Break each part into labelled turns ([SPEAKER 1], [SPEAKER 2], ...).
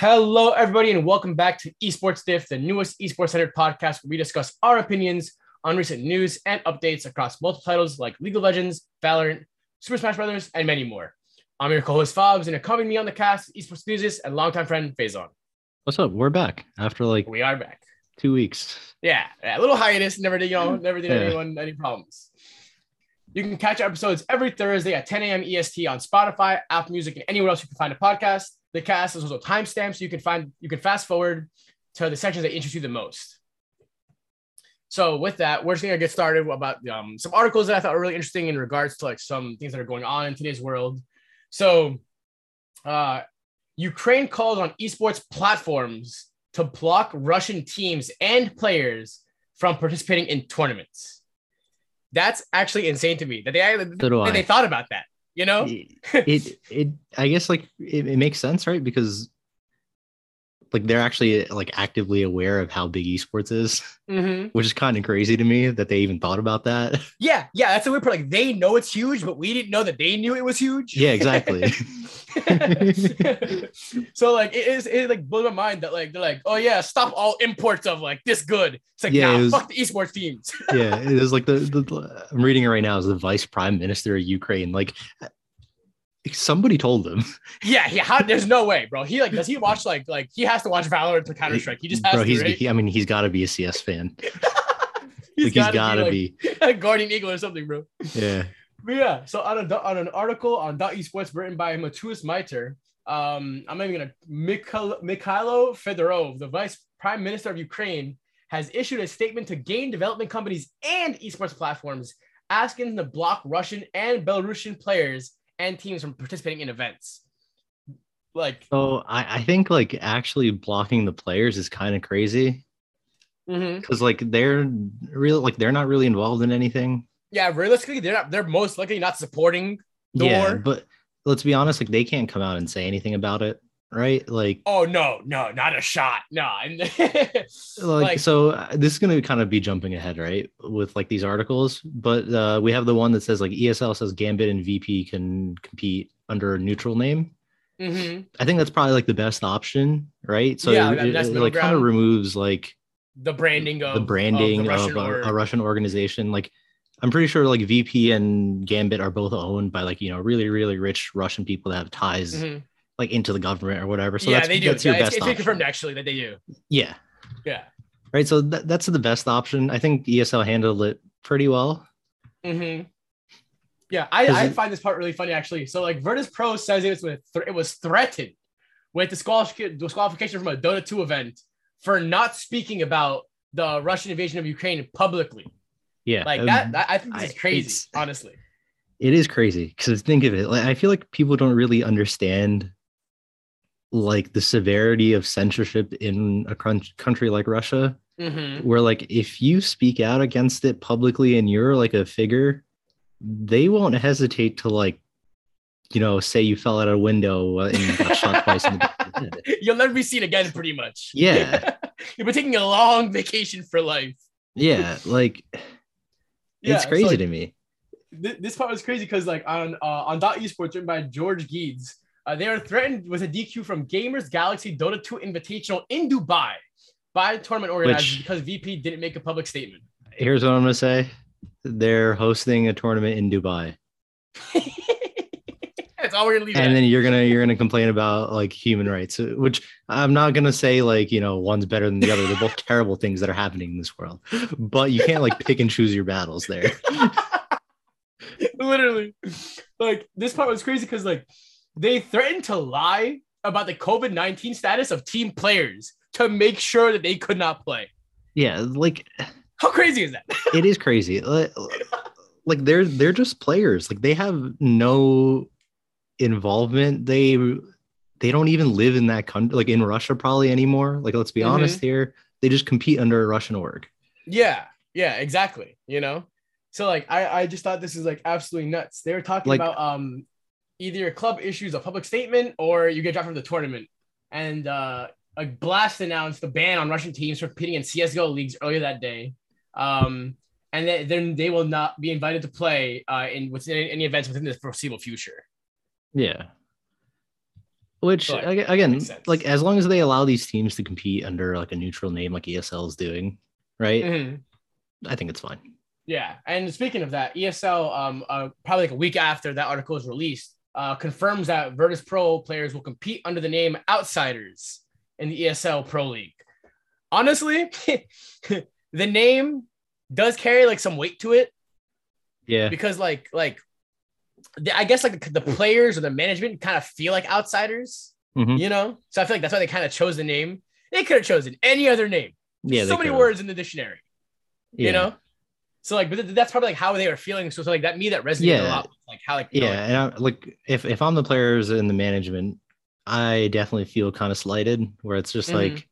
[SPEAKER 1] Hello, everybody, and welcome back to Esports Diff, the newest esports centered podcast where we discuss our opinions on recent news and updates across multiple titles like League of Legends, Valorant, Super Smash Brothers, and many more. I'm your co-host Fobs, and accompanying me on the cast, esports enthusiast and longtime friend Faison.
[SPEAKER 2] What's up? We're back after like
[SPEAKER 1] We are back.
[SPEAKER 2] two weeks.
[SPEAKER 1] Yeah, a little hiatus. Never did, you know, never did
[SPEAKER 2] Yeah.
[SPEAKER 1] anyone any problems. You can catch episodes every Thursday at 10 a.m. EST on Spotify, Apple Music, and anywhere else you can find a podcast. The cast is also timestamped, so you can find you can fast forward to the sections that interest you the most. So with that, we're just gonna get started about um, some articles that I thought were really interesting in regards to like some things that are going on in today's world. So, uh, Ukraine calls on esports platforms to block Russian teams and players from participating in tournaments. That's actually insane to me that they that they thought about that. You know?
[SPEAKER 2] It it I guess like it, it makes sense, right? Because like they're actually like actively aware of how big esports is,
[SPEAKER 1] Mhm.
[SPEAKER 2] which is kind of crazy to me that they even thought about that.
[SPEAKER 1] Yeah, yeah, that's the weird part. Like they know it's huge, but we didn't know that they knew it was huge.
[SPEAKER 2] yeah, exactly.
[SPEAKER 1] so like it is it like blows my mind that like they're like, oh yeah, stop all imports of like this good. It's like
[SPEAKER 2] Yeah,
[SPEAKER 1] nah,
[SPEAKER 2] it was-
[SPEAKER 1] fuck the esports teams.
[SPEAKER 2] yeah, it is like the, the I'm reading it right now is the vice prime minister of Ukraine. Like somebody told them.
[SPEAKER 1] yeah, yeah. How, there's no way, bro. He like does he watch like like he has to watch Valorant to Counter Strike. He just has
[SPEAKER 2] Bro,
[SPEAKER 1] to,
[SPEAKER 2] he's
[SPEAKER 1] right?
[SPEAKER 2] he, I mean, he's got to be a CS fan.
[SPEAKER 1] he's
[SPEAKER 2] like got to
[SPEAKER 1] like,
[SPEAKER 2] be.
[SPEAKER 1] a Guardian Eagle or something, bro.
[SPEAKER 2] Yeah.
[SPEAKER 1] But yeah, so on, a, on an article on Dot .esports written by Matus Mitre, um, I'm not even gonna Mikhail, Mikhailo Fedorov, the vice prime minister of Ukraine, has issued a statement to game development companies and esports platforms asking them to block Russian and Belarusian players and teams from participating in events. Like,
[SPEAKER 2] So I, I think like actually blocking the players is kind of crazy.
[SPEAKER 1] Mm-hmm.
[SPEAKER 2] because like they're really like they're not really involved in anything.
[SPEAKER 1] yeah, realistically, they're not. They're most likely not supporting the
[SPEAKER 2] yeah,
[SPEAKER 1] war.
[SPEAKER 2] but let's be honest, like they can't come out and say anything about it, right? Like,
[SPEAKER 1] Oh no, no, not a shot. No,
[SPEAKER 2] like,
[SPEAKER 1] like-
[SPEAKER 2] so uh, this is gonna kind of be jumping ahead, right? With like these articles, but uh, we have the one that says like ESL says Gambit and VP can compete under a neutral name.
[SPEAKER 1] mhm.
[SPEAKER 2] I think that's probably like the best option, right? So
[SPEAKER 1] Yeah,
[SPEAKER 2] it, it- like kind of removes like
[SPEAKER 1] the branding of
[SPEAKER 2] the branding
[SPEAKER 1] of, the
[SPEAKER 2] of, a, a Russian organization. Like, I'm pretty sure like VP and Gambit are both owned by like you know really really rich Russian people that have ties
[SPEAKER 1] Mhm.
[SPEAKER 2] Like into the government or whatever. So
[SPEAKER 1] yeah,
[SPEAKER 2] that's,
[SPEAKER 1] they do.
[SPEAKER 2] that's your
[SPEAKER 1] Yeah, it's,
[SPEAKER 2] best
[SPEAKER 1] it's been confirmed actually that they do.
[SPEAKER 2] Yeah,
[SPEAKER 1] Yeah.
[SPEAKER 2] right. So that, that's the best option. I think ESL handled it pretty well.
[SPEAKER 1] hmm Yeah, I, I
[SPEAKER 2] it-
[SPEAKER 1] find this part really funny actually. So like Virtus Pro says it was with it was threatened with disqualification disqualification from a Dota 2 event for not speaking about the Russian invasion of Ukraine publicly.
[SPEAKER 2] Yeah,
[SPEAKER 1] Like that, I think this is crazy,
[SPEAKER 2] it's-
[SPEAKER 1] honestly.
[SPEAKER 2] It is crazy because think of it. Like I feel like people don't really understand like the severity of censorship in a country like Russia.
[SPEAKER 1] hmm
[SPEAKER 2] where like if you speak out against it publicly and you're like a figure they won't hesitate to like you know say you fell out a window and you got shot twice in the back of the head.
[SPEAKER 1] You'll never be seen again, pretty much.
[SPEAKER 2] Yeah.
[SPEAKER 1] You've been taking a long vacation for life.
[SPEAKER 2] yeah like
[SPEAKER 1] Yeah,
[SPEAKER 2] it's crazy
[SPEAKER 1] like,
[SPEAKER 2] to me
[SPEAKER 1] th- this part was crazy because like on uh, on dot esports written by george Geddes, uh, they are threatened with a dq from gamers galaxy dota 2 invitational in dubai by tournament organizers
[SPEAKER 2] Which-
[SPEAKER 1] because vp didn't make a public statement.
[SPEAKER 2] Here's what i'm gonna say. They're hosting a tournament in dubai.
[SPEAKER 1] That's all we're gonna leave
[SPEAKER 2] and then you're gonna you're gonna complain about like human rights which i'm not gonna say like you know one's better than the other. They're both terrible things that are happening in this world. But you can't like pick and choose your battles there.
[SPEAKER 1] Literally. Like this part was crazy because like they threatened to lie about the covid-19 status of team players to make sure that they could not play.
[SPEAKER 2] Yeah like
[SPEAKER 1] how crazy is that?
[SPEAKER 2] it is crazy. Like, like they're they're just players. Like they have no involvement. They they don't even live in that country like in russia probably anymore. Like let's be
[SPEAKER 1] Mhm.
[SPEAKER 2] honest here. They just compete under a russian org.
[SPEAKER 1] Yeah, yeah, exactly. You know, so like I I just thought this is like absolutely nuts. They were talking
[SPEAKER 2] Like-
[SPEAKER 1] about um either your club issues a public statement or you get dropped from the tournament, and uh a blast announced the ban on Russian teams from competing in CS:GO leagues earlier that day. Um, and then then they will not be invited to play uh in within any events within the foreseeable future.
[SPEAKER 2] yeah Which
[SPEAKER 1] So, like,
[SPEAKER 2] again, like as long as they allow these teams to compete under like a neutral name, like ESL is doing, right?
[SPEAKER 1] Mhm.
[SPEAKER 2] I think it's fine.
[SPEAKER 1] Yeah, and speaking of that, ESL, um, uh, probably like a week after that article is released, uh, confirms that Virtus Pro players will compete under the name Outsiders in the ESL Pro League. Honestly, the name does carry like some weight to it
[SPEAKER 2] Yeah.
[SPEAKER 1] because like like the, I guess like the, the players or the management kind of feel like outsiders,
[SPEAKER 2] Mhm.
[SPEAKER 1] you know. So I feel like that's why they kind of chose the name. They could have chosen any other name.
[SPEAKER 2] Yeah.
[SPEAKER 1] so many words in the dictionary
[SPEAKER 2] Yeah.
[SPEAKER 1] you know so like but th- that's probably like how they were feeling so, so like that me that resonated a lot with, like how like you know,
[SPEAKER 2] Yeah. And I, like if if I'm the players and the management, I definitely feel kind of slighted where it's just
[SPEAKER 1] Mhm.
[SPEAKER 2] like,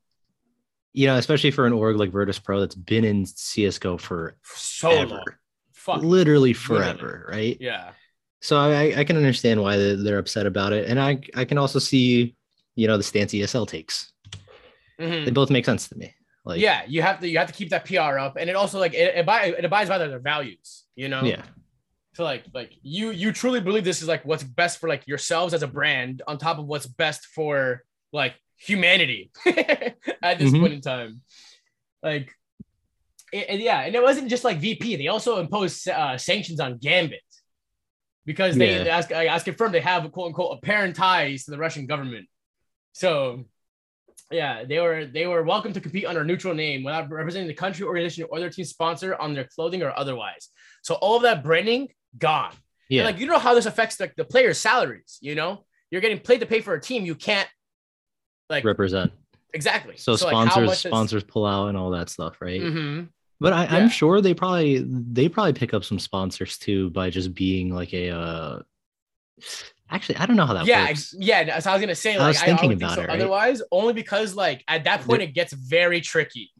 [SPEAKER 2] you know, especially for an org like Virtus Pro that's been in CSGO for
[SPEAKER 1] so long fuck
[SPEAKER 2] literally forever, right?
[SPEAKER 1] yeah
[SPEAKER 2] So I, I can understand why they- they're upset about it. And I, I can also see, you know, the stance ESL takes.
[SPEAKER 1] Mhm.
[SPEAKER 2] They both make sense to me. Like,
[SPEAKER 1] yeah you have to you have to keep that pr up and it also like it, it, buy, it abides by their values you know
[SPEAKER 2] yeah.
[SPEAKER 1] so like like you you truly believe this is like what's best for like yourselves as a brand on top of what's best for like humanity at this
[SPEAKER 2] Mhm.
[SPEAKER 1] point in time like and, and yeah and it wasn't just like vp they also imposed uh, sanctions on gambit because they
[SPEAKER 2] Yeah.
[SPEAKER 1] as, as confirmed they have quote unquote apparent ties to the russian government so yeah they were they were welcome to compete under a neutral name without representing the country organization or their team sponsor on their clothing or otherwise so all of that branding gone
[SPEAKER 2] Yeah.
[SPEAKER 1] and, like you know how this affects like the players' salaries. You know, you're getting paid to pay for a team. You can't like
[SPEAKER 2] represent.
[SPEAKER 1] exactly.
[SPEAKER 2] So,
[SPEAKER 1] like, how
[SPEAKER 2] sponsors,
[SPEAKER 1] is-
[SPEAKER 2] sponsors pull out and all that stuff, right?
[SPEAKER 1] Mhm.
[SPEAKER 2] But I,
[SPEAKER 1] Yeah.
[SPEAKER 2] I'm sure they probably they probably pick up some sponsors too by just being like a. uh Actually, I don't know how that
[SPEAKER 1] yeah,
[SPEAKER 2] works.
[SPEAKER 1] yeah. So I was gonna say
[SPEAKER 2] I
[SPEAKER 1] like
[SPEAKER 2] was
[SPEAKER 1] I,
[SPEAKER 2] thinking
[SPEAKER 1] would think
[SPEAKER 2] about
[SPEAKER 1] so
[SPEAKER 2] it, right?
[SPEAKER 1] otherwise, only because like at that point it gets very tricky.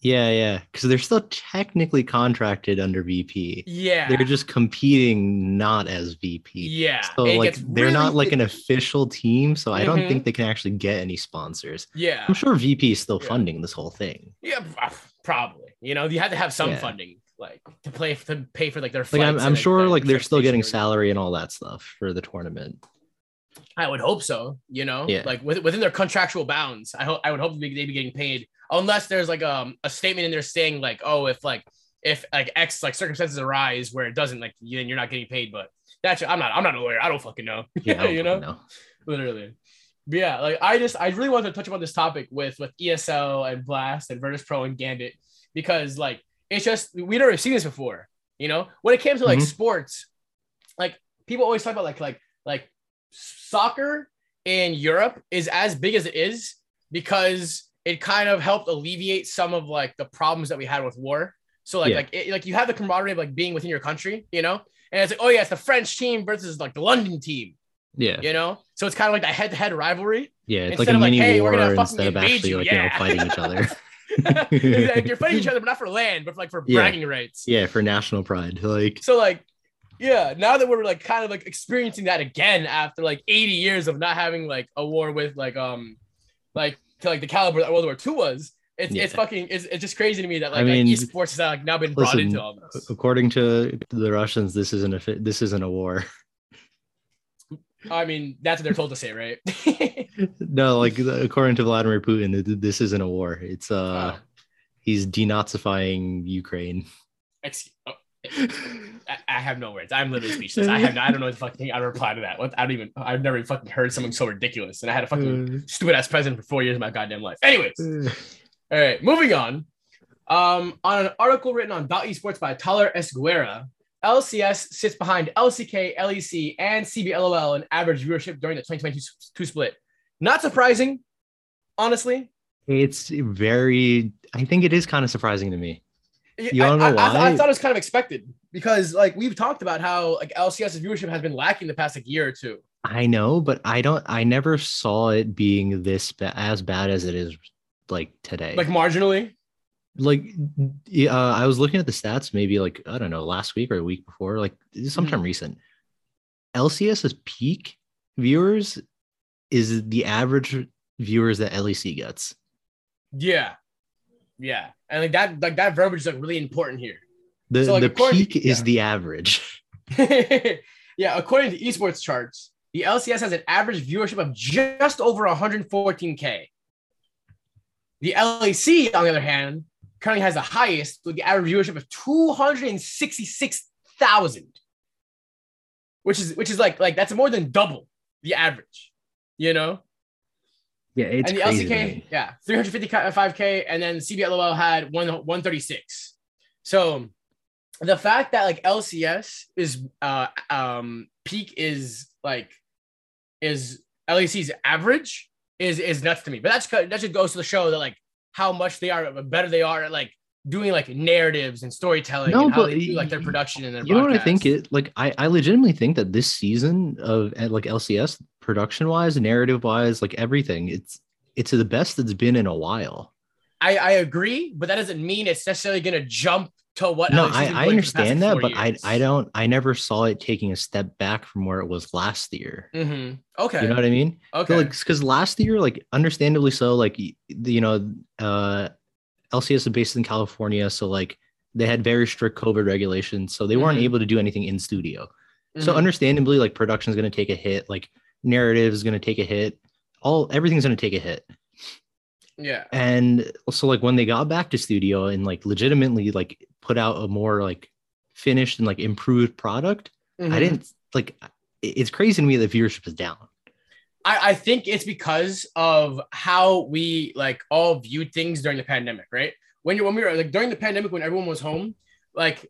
[SPEAKER 2] Yeah, yeah, because they're still technically contracted under VP.
[SPEAKER 1] Yeah,
[SPEAKER 2] They're just competing not as VP.
[SPEAKER 1] yeah.
[SPEAKER 2] So like they're not like an official team, so I don't think mm-hmm. they can actually get any sponsors.
[SPEAKER 1] yeah,
[SPEAKER 2] I'm sure VP is still
[SPEAKER 1] Yeah.
[SPEAKER 2] funding this whole thing.
[SPEAKER 1] yeah, probably. You know, you have to have some
[SPEAKER 2] Yeah.
[SPEAKER 1] funding like to play to pay for like their.
[SPEAKER 2] Like I'm, I'm sure
[SPEAKER 1] their
[SPEAKER 2] like they're still getting salary and all that stuff for the tournament.
[SPEAKER 1] I would hope so. You know,
[SPEAKER 2] Yeah.
[SPEAKER 1] like with, within their contractual bounds. I hope I would hope they they be getting paid unless there's like um a statement in there saying like oh if like if like X like circumstances arise where it doesn't like you- then you're not getting paid. But that's I'm not I'm not a lawyer. I don't fucking know.
[SPEAKER 2] Yeah,
[SPEAKER 1] you know,
[SPEAKER 2] fucking
[SPEAKER 1] literally. But yeah, like I just I really wanted to touch upon this topic with with ESL and Blast and Virtus Pro and Gambit because like it's just we'd already seen this before. You know, when it came to like
[SPEAKER 2] Mhm.
[SPEAKER 1] sports, like people always talk about like like like soccer in Europe is as big as it is because it kind of helped alleviate some of like the problems that we had with war. So like
[SPEAKER 2] Yeah.
[SPEAKER 1] like it, like you have the camaraderie of like being within your country, you know, and it's like oh yeah, it's the French team versus like the London team,
[SPEAKER 2] Yeah,
[SPEAKER 1] you know. So it's kind of like that head-to-head rivalry.
[SPEAKER 2] yeah, it's
[SPEAKER 1] Instead
[SPEAKER 2] like a
[SPEAKER 1] of like,
[SPEAKER 2] mini
[SPEAKER 1] hey, we're
[SPEAKER 2] war
[SPEAKER 1] gonna fucking
[SPEAKER 2] instead of actually
[SPEAKER 1] you,
[SPEAKER 2] like you know
[SPEAKER 1] yeah.
[SPEAKER 2] fighting each other.
[SPEAKER 1] Like, you're fighting each other, but not for land, but for, like for
[SPEAKER 2] Yeah.
[SPEAKER 1] bragging rights.
[SPEAKER 2] yeah, for national pride. Like
[SPEAKER 1] So like, yeah, now that we're like kind of like experiencing that again after like 80 years of not having like a war with like um like to like the caliber that World War II was, it's it's fucking it's, it's just crazy to me that like,
[SPEAKER 2] I mean,
[SPEAKER 1] like esports has like now been brought into all this.
[SPEAKER 2] according to the Russians, this isn't a this isn't a war.
[SPEAKER 1] I mean, that's what they're told to say, right?
[SPEAKER 2] no, like according to Vladimir Putin, this isn't a war. It's uh,
[SPEAKER 1] Oh.
[SPEAKER 2] he's denazifying Ukraine.
[SPEAKER 1] Ex- oh, I, I have no words. I'm literally speechless. I have no, I don't know what the fucking thing I reply to that. What I don't even I've never fucking heard something so ridiculous. And I had a fucking stupid ass president for four years of my goddamn life. Anyways, all right, moving on. Um, on an article written on Dot Esports by Tyler Esguerra, LCS sits behind LCK, LEC, and CBLOL in average viewership during the 2022 split. Not surprising, honestly.
[SPEAKER 2] It's very. I think it is kind of surprising to me. You
[SPEAKER 1] I,
[SPEAKER 2] know
[SPEAKER 1] I- I th- I thought it was kind of expected because, like, we've talked about how like LCS's viewership has been lacking the past like year or two.
[SPEAKER 2] I know, but I don't. I never saw it being this ba- as bad as it is like today.
[SPEAKER 1] Like marginally.
[SPEAKER 2] Like uh, I was looking at the stats maybe like I don't know last week or a week before, like sometime
[SPEAKER 1] Mhm.
[SPEAKER 2] recent. LCS's peak viewers is the average viewers that LEC gets.
[SPEAKER 1] Yeah. Yeah. And like that, like that verbiage is like really important here.
[SPEAKER 2] The
[SPEAKER 1] So, like,
[SPEAKER 2] the
[SPEAKER 1] according-
[SPEAKER 2] peak is the average.
[SPEAKER 1] yeah, according to esports charts, the LCS has an average viewership of just over 114k. The LEC, on the other hand, currently has the highest with the average viewership of 266,000, which is which is like like that's more than double the average, you know.
[SPEAKER 2] Yeah, it's
[SPEAKER 1] and the
[SPEAKER 2] crazy.
[SPEAKER 1] LCK,
[SPEAKER 2] me.
[SPEAKER 1] yeah, 355k, and then CBLOL had one 136. So the fact that like LCS is uh um peak is like is LEC's average is is nuts to me. But that's that just goes to the show that like how much they are better they are at like doing like narratives and storytelling
[SPEAKER 2] No,
[SPEAKER 1] and how
[SPEAKER 2] but
[SPEAKER 1] they do like their production and their
[SPEAKER 2] You know what I think? It like I, I legitimately think that this season of like LCS production wise, narrative wise, like everything, it's it's the best it's been in a while.
[SPEAKER 1] I, I agree, but that doesn't mean it's necessarily gonna jump to what
[SPEAKER 2] No, I, I
[SPEAKER 1] doing for the past,
[SPEAKER 2] understand that, but I
[SPEAKER 1] years.
[SPEAKER 2] I don't I never saw it taking a step back from where it was last year.
[SPEAKER 1] Mm-hmm. Okay.
[SPEAKER 2] You know what I mean?
[SPEAKER 1] okay.
[SPEAKER 2] like because last year, like understandably so, like the- you know, uh LCS is based in California, so like they had very strict COVID regulations, so they weren't
[SPEAKER 1] Mhm.
[SPEAKER 2] able to do anything in studio. So
[SPEAKER 1] Mhm.
[SPEAKER 2] understandably, like production is going to take a hit, like narrative is going to take a hit, all everything's going to take a hit.
[SPEAKER 1] yeah.
[SPEAKER 2] And so like when they got back to studio and like legitimately like put out a more like finished and like improved product, I
[SPEAKER 1] Mhm.
[SPEAKER 2] didn't like it's crazy to me that viewership is down.
[SPEAKER 1] I, I think it's because of how we like all viewed things during the pandemic, right? When you when we were like during the pandemic when everyone was home, like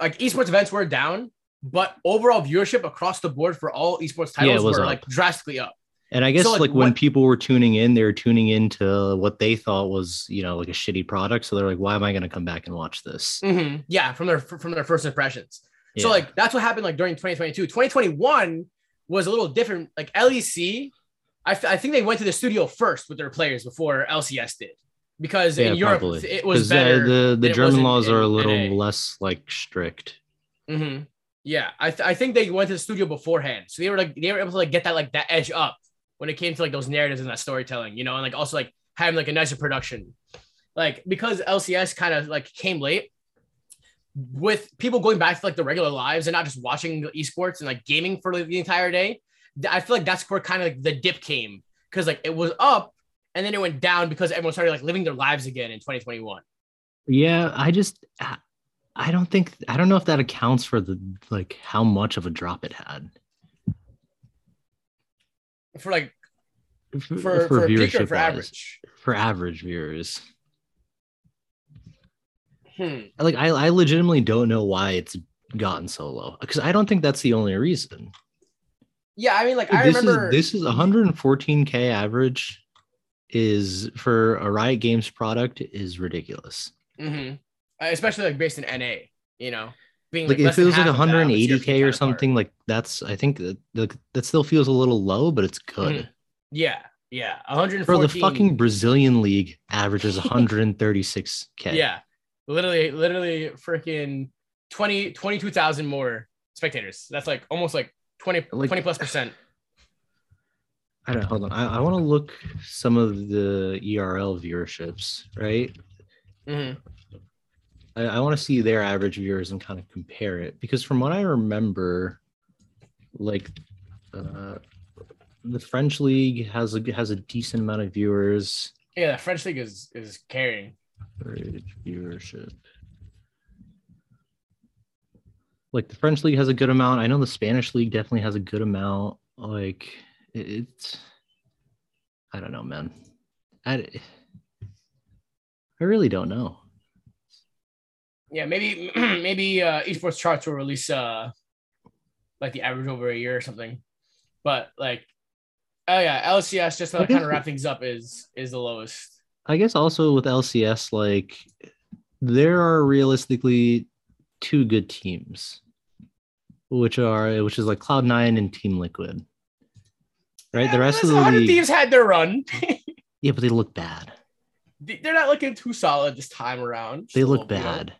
[SPEAKER 1] like esports events were down, but overall viewership across the board for all esports
[SPEAKER 2] Yeah,
[SPEAKER 1] titles
[SPEAKER 2] was
[SPEAKER 1] were
[SPEAKER 2] up.
[SPEAKER 1] like drastically up.
[SPEAKER 2] And I guess
[SPEAKER 1] So,
[SPEAKER 2] like,
[SPEAKER 1] like,
[SPEAKER 2] when
[SPEAKER 1] what-
[SPEAKER 2] people were tuning in, they were tuning into what they thought was, you know, like a shitty product. So they're like, why am I going to come back and watch this?
[SPEAKER 1] Mhm. Yeah, from their from their first impressions. So like that's what happened like during 2022. 2021 was a little different. Like LEC, I, f- I think they went to the studio first with their players before LCS did because
[SPEAKER 2] yeah,
[SPEAKER 1] in Europe
[SPEAKER 2] probably.
[SPEAKER 1] it was better.
[SPEAKER 2] the the
[SPEAKER 1] it
[SPEAKER 2] German laws are a little
[SPEAKER 1] NA.
[SPEAKER 2] less like strict.
[SPEAKER 1] hmm Yeah, I, th- I think they went to the studio beforehand, so they were like they were able to like get that like that edge up when it came to like those narratives and that storytelling, you know, and like also like having like a nicer production, like because LCS kind of like came late with people going back to like the regular lives and not just watching esports and like gaming for like, the entire day. I feel like that's where kind of like the dip came because like it was up and then it went down because everyone started like living their lives again in 2021.
[SPEAKER 2] Yeah, I just I don't think I don't know if that accounts for the like how much of a drop it had
[SPEAKER 1] For like
[SPEAKER 2] for
[SPEAKER 1] for for, peak or for
[SPEAKER 2] wise.
[SPEAKER 1] average.
[SPEAKER 2] for average viewers.
[SPEAKER 1] Hmm.
[SPEAKER 2] Like I, I legitimately don't know why it's gotten so low because I don't think that's the only reason.
[SPEAKER 1] Yeah, I mean, like I
[SPEAKER 2] this
[SPEAKER 1] remember
[SPEAKER 2] is this is 114k average is for a Riot Games product is ridiculous.
[SPEAKER 1] Mhm. Uh, especially like based in NA, you know, being
[SPEAKER 2] Like,
[SPEAKER 1] less
[SPEAKER 2] if it was like
[SPEAKER 1] half of that,
[SPEAKER 2] 180k or something, like that's I think that like, that still feels a little low, but it's good.
[SPEAKER 1] Mhm. Yeah, yeah, 114.
[SPEAKER 2] Bro, the fucking Brazilian league averages 136k.
[SPEAKER 1] yeah, literally, literally, freaking 20, 22,000 more spectators. That's like almost like 20,
[SPEAKER 2] Like-
[SPEAKER 1] 20 plus percent.
[SPEAKER 2] I don't hold on. I, I want to look some of the ERL viewerships, right?
[SPEAKER 1] Mhm.
[SPEAKER 2] I, I want to see their average viewers and kind of compare it because from what I remember, like uh, the French league has a has a decent amount of viewers.
[SPEAKER 1] Yeah, the French league is is carrying.
[SPEAKER 2] Average viewership. Like the French league has a good amount. I know the Spanish league definitely has a good amount. Like it- it's, I don't know, man. I, I really don't know.
[SPEAKER 1] Yeah, maybe maybe uh esports charts will release uh like the average over a year or something. But like oh yeah, LCS just to
[SPEAKER 2] I
[SPEAKER 1] kind of wrap things up is is the lowest.
[SPEAKER 2] I guess also with LCS, like there are realistically two good teams, which are which is like Cloud Nine and Team Liquid. Right, the rest of the
[SPEAKER 1] 100
[SPEAKER 2] league,
[SPEAKER 1] Thieves had their run.
[SPEAKER 2] yeah, but they look bad.
[SPEAKER 1] They're not looking too solid this time around. Just
[SPEAKER 2] They look
[SPEAKER 1] little, you know?
[SPEAKER 2] bad.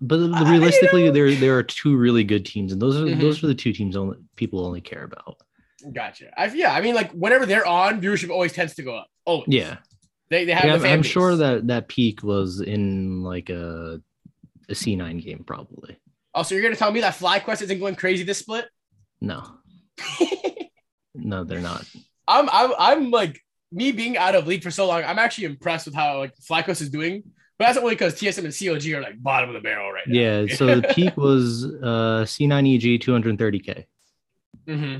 [SPEAKER 2] But the-
[SPEAKER 1] I- you
[SPEAKER 2] realistically,
[SPEAKER 1] know-
[SPEAKER 2] there there are two really good teams, and those are
[SPEAKER 1] Mhm.
[SPEAKER 2] those are the two teams only people only care about.
[SPEAKER 1] Gotcha. I, yeah, I mean, like whenever they're on, viewership always tends to go up. Oh,
[SPEAKER 2] Yeah,
[SPEAKER 1] they, they have.
[SPEAKER 2] yeah
[SPEAKER 1] the
[SPEAKER 2] I'm, I'm sure that that peak was in like a a C9 game, probably.
[SPEAKER 1] Oh, so you're gonna tell me that FlyQuest isn't going crazy this split?
[SPEAKER 2] No, No, they're not.
[SPEAKER 1] I'm I'm I'm like me being out of league for so long. I'm actually impressed with how like Flacos is doing, but that's only because TSM and COG are like bottom of the barrel right now.
[SPEAKER 2] Yeah. So the peak was uh, C9EG 230K.
[SPEAKER 1] hmm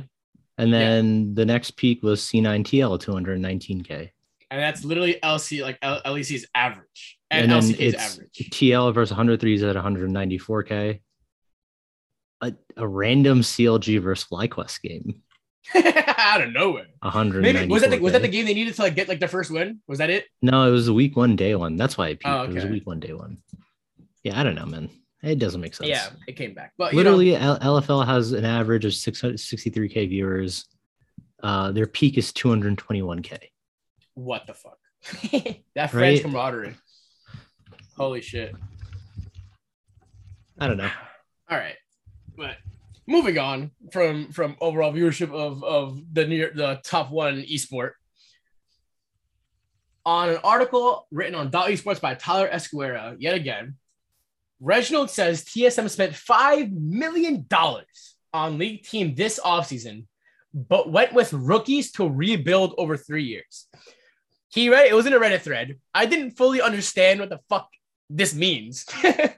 [SPEAKER 2] And then the next peak was C9TL 219K.
[SPEAKER 1] and that's literally LC like L- LEC's average and,
[SPEAKER 2] And
[SPEAKER 1] LCK's average.
[SPEAKER 2] TL versus 103s at 194K. A, a random CLG versus FlyQuest game.
[SPEAKER 1] out of nowhere.
[SPEAKER 2] 100.
[SPEAKER 1] Maybe was that the, was that the game they needed to like get like their first win? Was that it?
[SPEAKER 2] No, it was a week one, day one. That's why it peaked.
[SPEAKER 1] Oh,
[SPEAKER 2] It was a week one, day one. Yeah, I don't know, man. It doesn't make sense.
[SPEAKER 1] Yeah, it came back. But you know,
[SPEAKER 2] Literally, LFL has an average of 663K viewers. Uh, their peak is 221K.
[SPEAKER 1] what the fuck? that French
[SPEAKER 2] Right?
[SPEAKER 1] camaraderie. Holy shit.
[SPEAKER 2] I don't know.
[SPEAKER 1] All right. But moving on from from overall viewership of of the near the top one esport. On an article written on Dot Esports by Tyler Esguerra, yet again, Reginald says TSM spent $5 million on league team this offseason, but went with rookies to rebuild over three years. He read it was in a Reddit thread. I didn't fully understand what the fuck this means.
[SPEAKER 2] I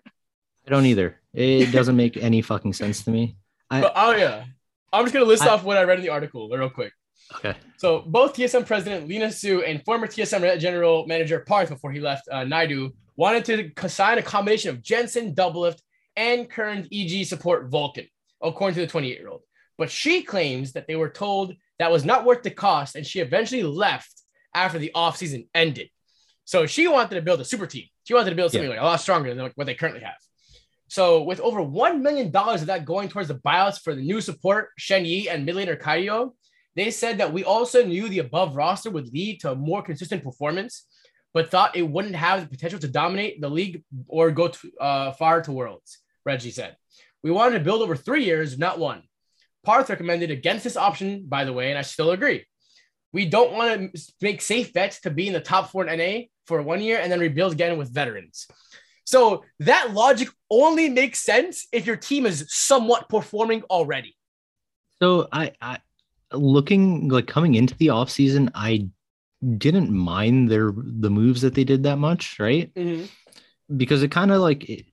[SPEAKER 2] don't either. It doesn't make any fucking sense to me. I,
[SPEAKER 1] But, oh yeah, I'm just gonna list
[SPEAKER 2] I-
[SPEAKER 1] off what I read in the article real quick.
[SPEAKER 2] okay.
[SPEAKER 1] So both TSM president Leena Xu and former TSM general manager Parth, before he left uh, Naidu, wanted to sign a combination of Jensen, Doublelift, and current EG support Vulcan, according to the 28 year old. But she claims that they were told that was not worth the cost, and she eventually left after the offseason ended. So she wanted to build a super team. She wanted to build something like a lot stronger than what they currently have. So with over $1 million of that going towards the buyouts for the new support, Shen Yi and mid laner Kaiyo, they said that we also knew the above roster would lead to a more consistent performance, but thought it wouldn't have the potential to dominate the league or go to, uh, far to worlds, Reggie said. We wanted to build over three years, not one. Parth recommended against this option, by the way, and I still agree. We don't want to make safe bets to be in the top four in NA for one year and then rebuild again with veterans. So that logic only makes sense if your team is somewhat performing already.
[SPEAKER 2] So I, I looking like coming into the off season, I didn't mind their the moves that they did that much, right? Because it kind of like it,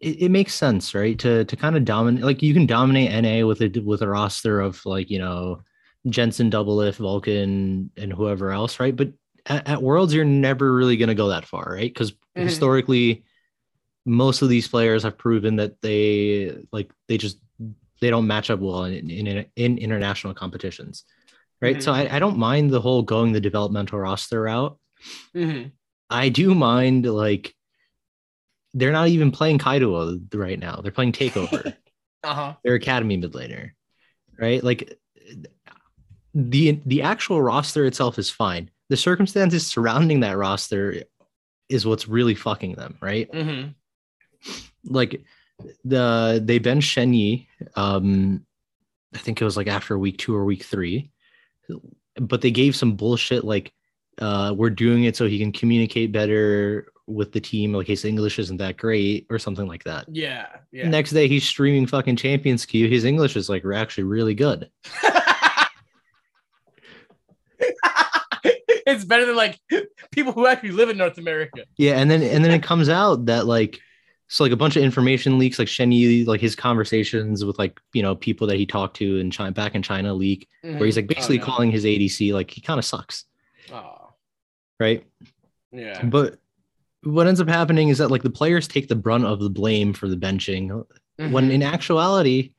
[SPEAKER 2] it, it makes sense, right? To to kind of dominate like you can dominate NA with a with a roster of like, you know, Jensen, Double Lift, Vulcan, and whoever else, right? But at, at Worlds, you're never really gonna go that far, right? Because
[SPEAKER 1] Mhm.
[SPEAKER 2] historically, most of these players have proven that they like they just they don't match up well in in, in international competitions, right? So I, I don't mind the whole going the developmental roster route.
[SPEAKER 1] Mhm.
[SPEAKER 2] I do mind like they're not even playing Kaido right now. They're playing Takeover.
[SPEAKER 1] Uh-huh.
[SPEAKER 2] They're Academy mid laner, right? Like the the actual roster itself is fine. The circumstances surrounding that roster is what's really fucking them, right?
[SPEAKER 1] hmm
[SPEAKER 2] like the they benched Shen Yi. Um, I think it was like after week two or week three, but they gave some bullshit like uh, we're doing it so he can communicate better with the team. Like his English isn't that great or something like that.
[SPEAKER 1] Yeah. Yeah.
[SPEAKER 2] Next day he's streaming fucking Champions Queue. His English is like actually really good.
[SPEAKER 1] it's better than like people who actually live in North America.
[SPEAKER 2] Yeah, and then and then it comes out that like so like a bunch of information leaks, like Shen Yi, like his conversations with like you know people that he talked to in China back in China leak, where he's like basically
[SPEAKER 1] Oh, no.
[SPEAKER 2] calling his ADC like he kind of sucks,
[SPEAKER 1] Oh,
[SPEAKER 2] right?
[SPEAKER 1] yeah.
[SPEAKER 2] But what ends up happening is that like the players take the brunt of the blame for the benching, when
[SPEAKER 1] Mhm.
[SPEAKER 2] in actuality,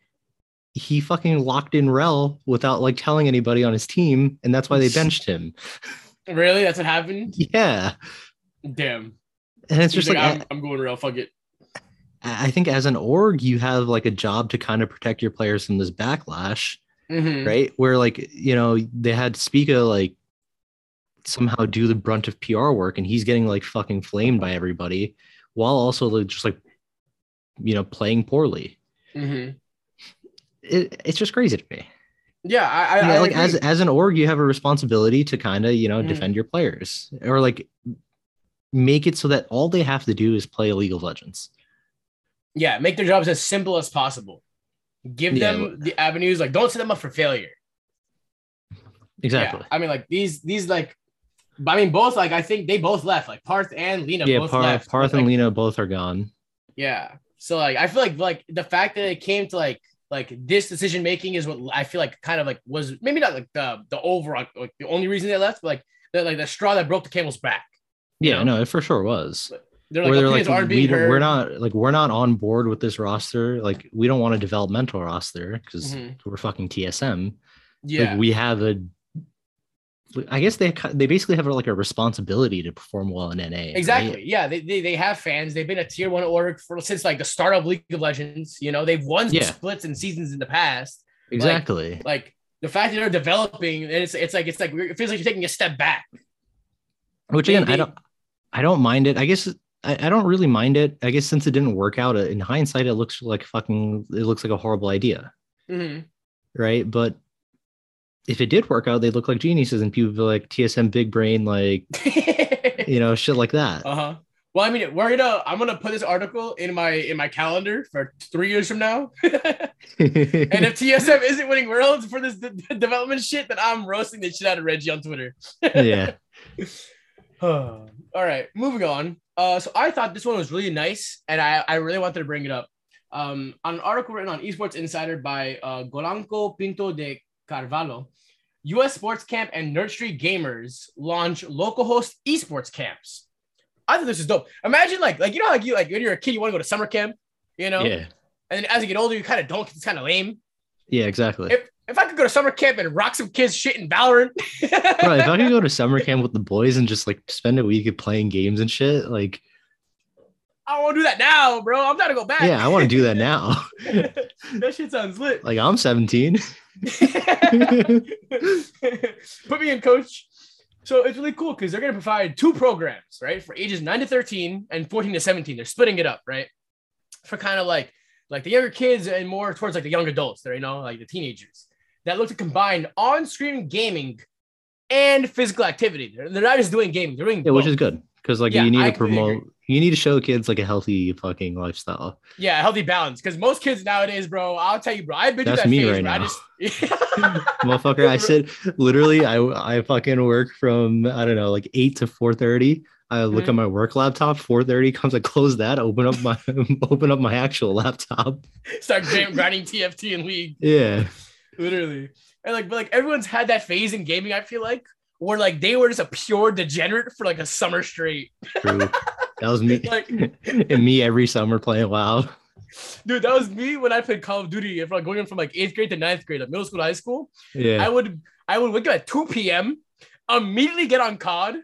[SPEAKER 2] he fucking locked in Rell without like telling anybody on his team, and that's why they benched him.
[SPEAKER 1] really, that's what happened.
[SPEAKER 2] Yeah,
[SPEAKER 1] Damn.
[SPEAKER 2] and it's
[SPEAKER 1] He's
[SPEAKER 2] just like,
[SPEAKER 1] I'm, I'm going Rell. Fuck it.
[SPEAKER 2] I think as an org, you have like a job to kind of protect your players from this backlash,
[SPEAKER 1] Mhm.
[SPEAKER 2] right? Where like you know they had Spica like somehow do the brunt of PR work, and he's getting like fucking flamed by everybody, while also like, just like you know playing poorly.
[SPEAKER 1] Mhm.
[SPEAKER 2] It, it's just crazy to me.
[SPEAKER 1] Yeah, I, I,
[SPEAKER 2] Yeah, like as as an org, you have a responsibility to kind of you know
[SPEAKER 1] Mhm.
[SPEAKER 2] defend your players or like make it so that all they have to do is play League of Legends.
[SPEAKER 1] Yeah, make their jobs as simple as possible. Give
[SPEAKER 2] Yeah,
[SPEAKER 1] them the avenues. Like, don't set them up for failure.
[SPEAKER 2] exactly.
[SPEAKER 1] Yeah. I mean, like these these like, but I mean, both like I think they both left. Like Parth and Leena
[SPEAKER 2] Yeah,
[SPEAKER 1] both
[SPEAKER 2] Par-
[SPEAKER 1] left.
[SPEAKER 2] Parth
[SPEAKER 1] Like,
[SPEAKER 2] and Leena both are gone.
[SPEAKER 1] Yeah. So like I feel like like the fact that it came to like like this decision making is what I feel like kind of like was maybe not like the the overall like the only reason they left, but like the like the straw that broke the camel's back.
[SPEAKER 2] Yeah,
[SPEAKER 1] know?
[SPEAKER 2] no, it for sure was.
[SPEAKER 1] They're like
[SPEAKER 2] they're like, we,
[SPEAKER 1] being
[SPEAKER 2] don't-
[SPEAKER 1] heard.
[SPEAKER 2] we're not like we're not on board with this roster. Like, we don't want a developmental roster because
[SPEAKER 1] Mhm.
[SPEAKER 2] we're fucking TSM.
[SPEAKER 1] Yeah.
[SPEAKER 2] Like, we have a. I guess they they basically have like a responsibility to perform well in NA. right?
[SPEAKER 1] Exactly. Yeah, they, they they have fans. They've been a tier one org for since like the start of League of Legends. You know, they've won
[SPEAKER 2] Yeah.
[SPEAKER 1] splits and seasons in the past.
[SPEAKER 2] Exactly.
[SPEAKER 1] Like the fact that they're developing, and it's it's like it's like it feels like you're taking a step back.
[SPEAKER 2] Which
[SPEAKER 1] they-
[SPEAKER 2] again, I don't, I don't mind it. I guess I, I don't really mind it. I guess since it didn't work out, uh, in hindsight, it looks like fucking. It looks like a horrible idea,
[SPEAKER 1] Mhm.
[SPEAKER 2] right? But if it did work out, they look like geniuses, and people be like TSM big brain, like you know, shit like that.
[SPEAKER 1] Uh huh. Well, I mean, we're gonna. I'm gonna put this article in my in my calendar for three years from now. and if TSM isn't winning worlds for this de- development shit, then I'm roasting the shit out of Reggie on Twitter.
[SPEAKER 2] yeah,
[SPEAKER 1] All right, moving on. Uh, so I thought this one was really nice, and I, I really wanted to bring it up. Um, on an article written on Esports Insider by uh, Golanco Pinto de Carvalho, U.S. Sports Camp and Nerd Street Gamers launch Localhost esports camps. I think this is dope. Imagine like like you know like you like when you're a kid you want to go to summer camp, you know,
[SPEAKER 2] yeah,
[SPEAKER 1] and then as you get older you kind of don't. It's kind of lame.
[SPEAKER 2] Yeah, exactly.
[SPEAKER 1] If if I could go to summer camp and rock some kids shit in Valorant,
[SPEAKER 2] Bro, if I could go to summer camp with the boys and just like spend a week playing games and shit, like,
[SPEAKER 1] I want to do that now, bro. I'm to go back.
[SPEAKER 2] yeah, I want to do that now.
[SPEAKER 1] that shit sounds lit.
[SPEAKER 2] like, I'm 17.
[SPEAKER 1] Put me in, coach. So it's really cool because they're going to provide two programs, right? For ages 9 to 13 and 14 to 17. They're splitting it up, right? For kind of like like the younger kids and more towards like the young adults, there, you know, like the teenagers that look to combine on-screen gaming and physical activity. They're, they're not just doing gaming, they're doing
[SPEAKER 2] Yeah, which is good because like
[SPEAKER 1] Yeah,
[SPEAKER 2] you need
[SPEAKER 1] I
[SPEAKER 2] to promote, you need to show kids like a healthy fucking lifestyle.
[SPEAKER 1] Yeah, healthy balance. Because most kids nowadays, bro, I'll tell you, bro, I've been
[SPEAKER 2] That's
[SPEAKER 1] that
[SPEAKER 2] me
[SPEAKER 1] phase
[SPEAKER 2] right
[SPEAKER 1] I
[SPEAKER 2] now.
[SPEAKER 1] just
[SPEAKER 2] Motherfucker, I said literally, I I fucking work from I don't know like eight to four thirty. I look
[SPEAKER 1] Mhm.
[SPEAKER 2] at my work laptop. Four thirty comes. I close that. Open up my open up my actual laptop.
[SPEAKER 1] start jam grinding TFT and League.
[SPEAKER 2] Yeah,
[SPEAKER 1] literally. And like, but like everyone's had that phase in gaming. I feel like where like they were just a pure degenerate for like a summer straight.
[SPEAKER 2] true. That was me
[SPEAKER 1] Like,
[SPEAKER 2] and me every summer playing WoW.
[SPEAKER 1] dude, that was me when I played Call of Duty. If like going from like eighth grade to ninth grade, like middle school to high school,
[SPEAKER 2] Yeah.
[SPEAKER 1] I would I would wake up at two p.m. immediately get on COD,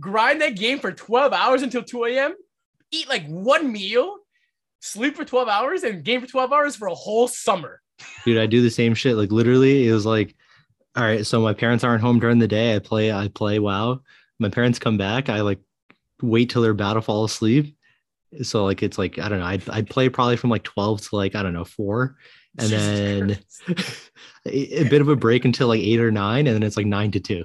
[SPEAKER 1] grind that game for twelve hours until two a.m. Eat like one meal, sleep for twelve hours, and game for twelve hours for a whole summer.
[SPEAKER 2] dude, I do the same shit. Like literally, it was like, all right, so my parents aren't home during the day. I play, I play WoW. My parents come back. I like wait till they're about to fall asleep. So like it's like I don't know. I'd, I'd play probably from like twelve to like I don't know four, and then a, a bit of a break until like eight or nine, and then it's like nine to two.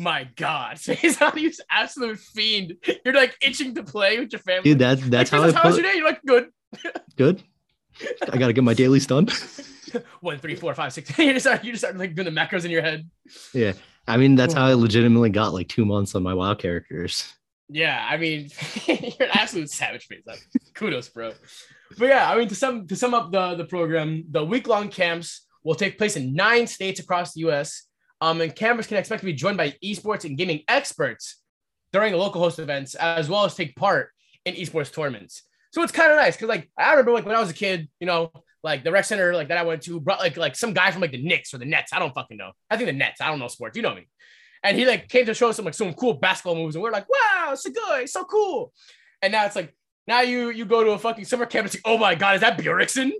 [SPEAKER 1] My God, he's not he's absolute fiend. You're like itching to play with your family.
[SPEAKER 2] Dude, that's that's
[SPEAKER 1] Like,
[SPEAKER 2] how I
[SPEAKER 1] "Christmas, how's
[SPEAKER 2] put.
[SPEAKER 1] your day? You're like good.
[SPEAKER 2] Good. I gotta get my daily stun.
[SPEAKER 1] One, three, four, five, six. you just start you just start like doing the macros in your head.
[SPEAKER 2] Yeah, I mean that's how I legitimately got like two months on my WoW characters.
[SPEAKER 1] Yeah, I mean, you're an absolute savage face. Like, kudos, bro. But yeah, I mean, to sum to sum up the the program, the week long camps will take place in nine states across the U.S. Um, and campers can expect to be joined by esports and gaming experts during Localhost events, as well as take part in esports tournaments. So it's kind of nice because, like, I remember like when I was a kid, you know, like the rec center like that I went to brought like like some guy from like the Knicks or the Nets. I don't fucking know. I think the Nets. I don't know sports. You know me. And he like came to show us some like some cool basketball moves, and we're like, wow, so good, so cool. And now it's like now you you go to a fucking summer camp and like, oh my god, is that Bjergsen?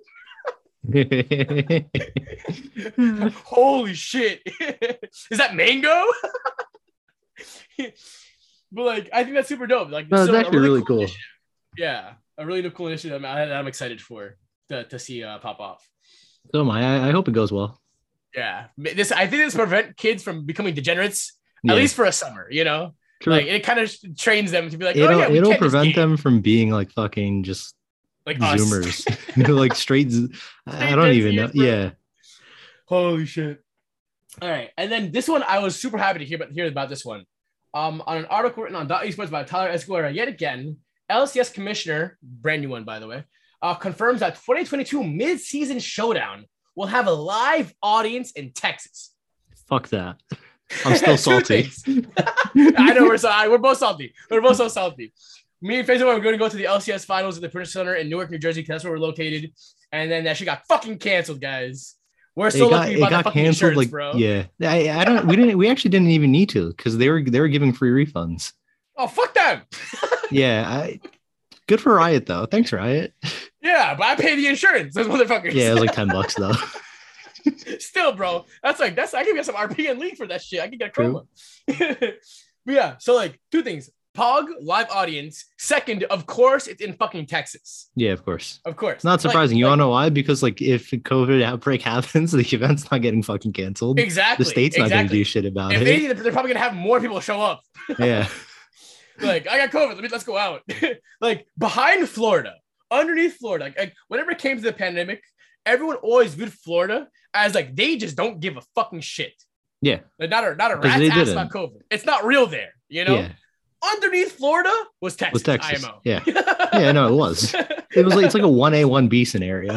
[SPEAKER 1] Holy shit. is that Mang0? but like I think that's super dope. Like
[SPEAKER 2] No, it's
[SPEAKER 1] so
[SPEAKER 2] actually really cool.
[SPEAKER 1] initiative. Yeah, a really cool initiative. I'm, I- I'm excited for to, to see uh, pop off.
[SPEAKER 2] So am I. I- hope it goes well.
[SPEAKER 1] Yeah, this I think this prevent kids from becoming degenerates
[SPEAKER 2] Yeah,
[SPEAKER 1] at least for a summer. You know,
[SPEAKER 2] true.
[SPEAKER 1] like it kind of trains them to be like, oh
[SPEAKER 2] it'll
[SPEAKER 1] yeah,
[SPEAKER 2] it'll prevent them from being like fucking just
[SPEAKER 1] like.
[SPEAKER 2] Zoomers, like straight. z- I
[SPEAKER 1] Straight
[SPEAKER 2] don't even know.
[SPEAKER 1] Bro.
[SPEAKER 2] Yeah,
[SPEAKER 1] Holy shit. All right. And then this one, I was super happy to hear about, hear about this one. Um, on an article written on Dot Esports by Tyler Esguerra, yet again, LCS commissioner, brand new one, by the way, uh, confirms that 2022 mid-season showdown will have a live audience in Texas.
[SPEAKER 2] fuck that. I'm still salty.
[SPEAKER 1] I know we're so we're both salty. We're both so salty. Me and Facebook are going to go to the LCS finals at the Prudential Center in Newark, New Jersey, 'cause that's where we're located. And then that shit got fucking canceled, guys. We're still
[SPEAKER 2] got, it
[SPEAKER 1] about
[SPEAKER 2] got
[SPEAKER 1] the fucking
[SPEAKER 2] canceled. Like,
[SPEAKER 1] bro.
[SPEAKER 2] yeah, I, I don't. We didn't. We actually didn't even need to because they were they were giving free refunds.
[SPEAKER 1] Oh fuck them.
[SPEAKER 2] Yeah, I. Good for Riot though. Thanks, Riot.
[SPEAKER 1] yeah, but I pay the insurance. Those motherfuckers.
[SPEAKER 2] Yeah, it was like ten bucks though.
[SPEAKER 1] Still, bro. That's like that's I can get some RP and league for that shit. I can get a chroma. but yeah, so like two things. Pog live audience. Second, of course, it's in fucking Texas.
[SPEAKER 2] Yeah, of course.
[SPEAKER 1] Of course.
[SPEAKER 2] It's not
[SPEAKER 1] Like-
[SPEAKER 2] surprising. you
[SPEAKER 1] like-
[SPEAKER 2] wanna know why? Because like if a COVID outbreak happens, the event's not getting fucking canceled.
[SPEAKER 1] exactly.
[SPEAKER 2] The state's not
[SPEAKER 1] exactly.
[SPEAKER 2] gonna do shit about
[SPEAKER 1] If
[SPEAKER 2] it.
[SPEAKER 1] anything, they're probably gonna have more people show up.
[SPEAKER 2] yeah.
[SPEAKER 1] like I got COVID. Let me let's go out. like behind Florida, underneath Florida. Like, like whenever it came to the pandemic, everyone always viewed Florida as like they just don't give a fucking shit.
[SPEAKER 2] Yeah.
[SPEAKER 1] Like, not a not a rat's ass about COVID. It's not real there. You know.
[SPEAKER 2] Yeah.
[SPEAKER 1] Underneath Florida was Texas.
[SPEAKER 2] Was Texas.
[SPEAKER 1] IMO.
[SPEAKER 2] Yeah. Yeah, no, it was. It was like it's like a one A, one B scenario.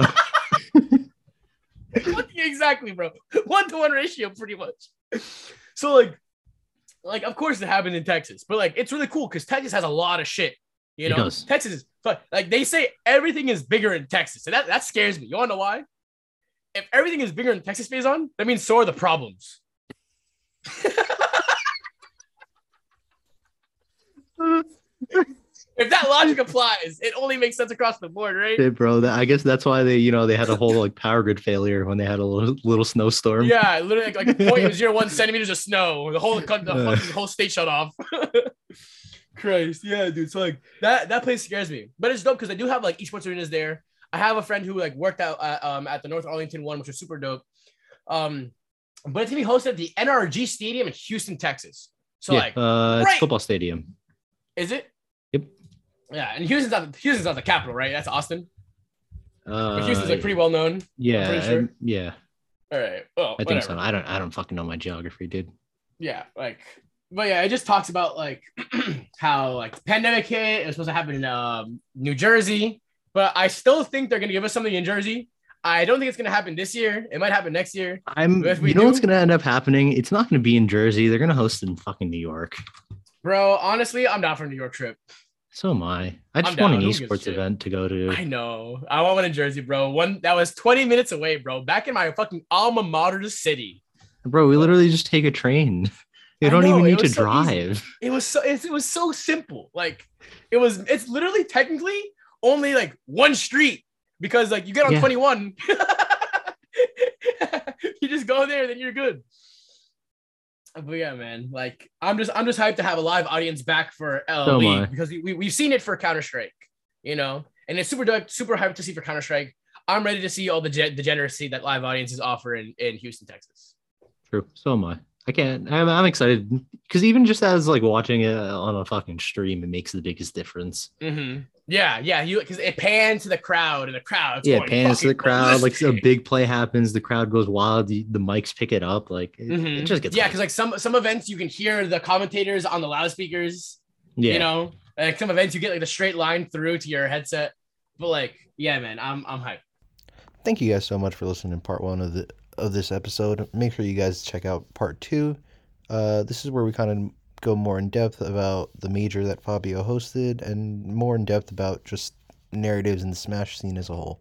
[SPEAKER 1] exactly, bro. One to one ratio, pretty much. So like, like of course it happened in Texas, but like it's really cool because Texas has a lot of shit. You know. Texas is like they say everything is bigger in Texas, and that that scares me. You wanna know why? If everything is bigger in Texas Faison, that means so are the problems. if that logic applies, it only makes sense across the board, right?
[SPEAKER 2] Shit, bro. That, I guess that's why they, you know, they had a whole like power grid failure when they had a little, little snowstorm.
[SPEAKER 1] Yeah, literally like, like 0.01 centimeters of snow. The whole the
[SPEAKER 2] Uh.
[SPEAKER 1] fucking whole state shut off. Christ, yeah, dude. So like that that place scares me, but it's dope because I do have like esports arenas there. I have a friend who like worked out at, um at the North Arlington one, which was super dope. Um, but it's gonna be hosted at the NRG Stadium in Houston, Texas. So
[SPEAKER 2] yeah.
[SPEAKER 1] like,
[SPEAKER 2] uh, it's
[SPEAKER 1] right.
[SPEAKER 2] football stadium.
[SPEAKER 1] Is it?
[SPEAKER 2] Yep.
[SPEAKER 1] Yeah, and Houston's not Houston's not the capital, right? That's Austin.
[SPEAKER 2] Uh,
[SPEAKER 1] But Houston's like pretty well known.
[SPEAKER 2] yeah,
[SPEAKER 1] sure.
[SPEAKER 2] um, yeah.
[SPEAKER 1] All right. Well,
[SPEAKER 2] I think
[SPEAKER 1] whatever.
[SPEAKER 2] so. I don't, I don't fucking know my geography, dude.
[SPEAKER 1] yeah like but yeah it just talks about like how like the pandemic hit it was supposed to happen in um, new jersey but i still think they're gonna give us something in jersey i don't think it's gonna happen this year it might happen next year
[SPEAKER 2] I'm.
[SPEAKER 1] If we
[SPEAKER 2] You know what's gonna end up happening? It's not gonna be in Jersey. They're gonna host it in fucking New York.
[SPEAKER 1] Bro honestly i'm not for a new york trip
[SPEAKER 2] So am I. I just want an
[SPEAKER 1] Who gives a
[SPEAKER 2] esports event to go to.
[SPEAKER 1] i know i want one in jersey bro one that was 20 minutes away bro back in my fucking alma mater city
[SPEAKER 2] Bro, we literally just take a train. You don't
[SPEAKER 1] know,
[SPEAKER 2] even need to
[SPEAKER 1] so easy.
[SPEAKER 2] drive.
[SPEAKER 1] it was so it, it was so simple like it was it's literally technically only like one street because like you get on
[SPEAKER 2] Yeah.
[SPEAKER 1] 21 you just go there then you're good but yeah man like i'm just i'm just hyped to have a live audience back for uh,
[SPEAKER 2] So
[SPEAKER 1] league because we, we, we've seen it for counter-strike you know and it's super dope super hyped to see for counter-strike i'm ready to see all the ge- degeneracy that live audiences offer in, in houston texas
[SPEAKER 2] True. So am I. I can't. I'm, I'm excited because even just as like watching it on a fucking stream, it makes the biggest difference.
[SPEAKER 1] hmm Yeah, yeah. You because it pans to the crowd and the crowd.
[SPEAKER 2] yeah,
[SPEAKER 1] going
[SPEAKER 2] it pans to the
[SPEAKER 1] fucking
[SPEAKER 2] crowd. Like a big play happens, the crowd goes wild. The, the mics pick it up. Like it, it
[SPEAKER 1] Mhm.
[SPEAKER 2] just gets
[SPEAKER 1] yeah, because like some some events you can hear the commentators on the loudspeakers.
[SPEAKER 2] yeah.
[SPEAKER 1] You know, like some events you get like the straight line through to your headset. But like, yeah, man, I'm I'm hyped.
[SPEAKER 3] Thank you guys so much for listening to part one of the of this episode. Make sure you guys check out part two. Uh, this is where we kind of go more in depth about the major that Fabio hosted and more in depth about just narratives in the Smash scene as a whole.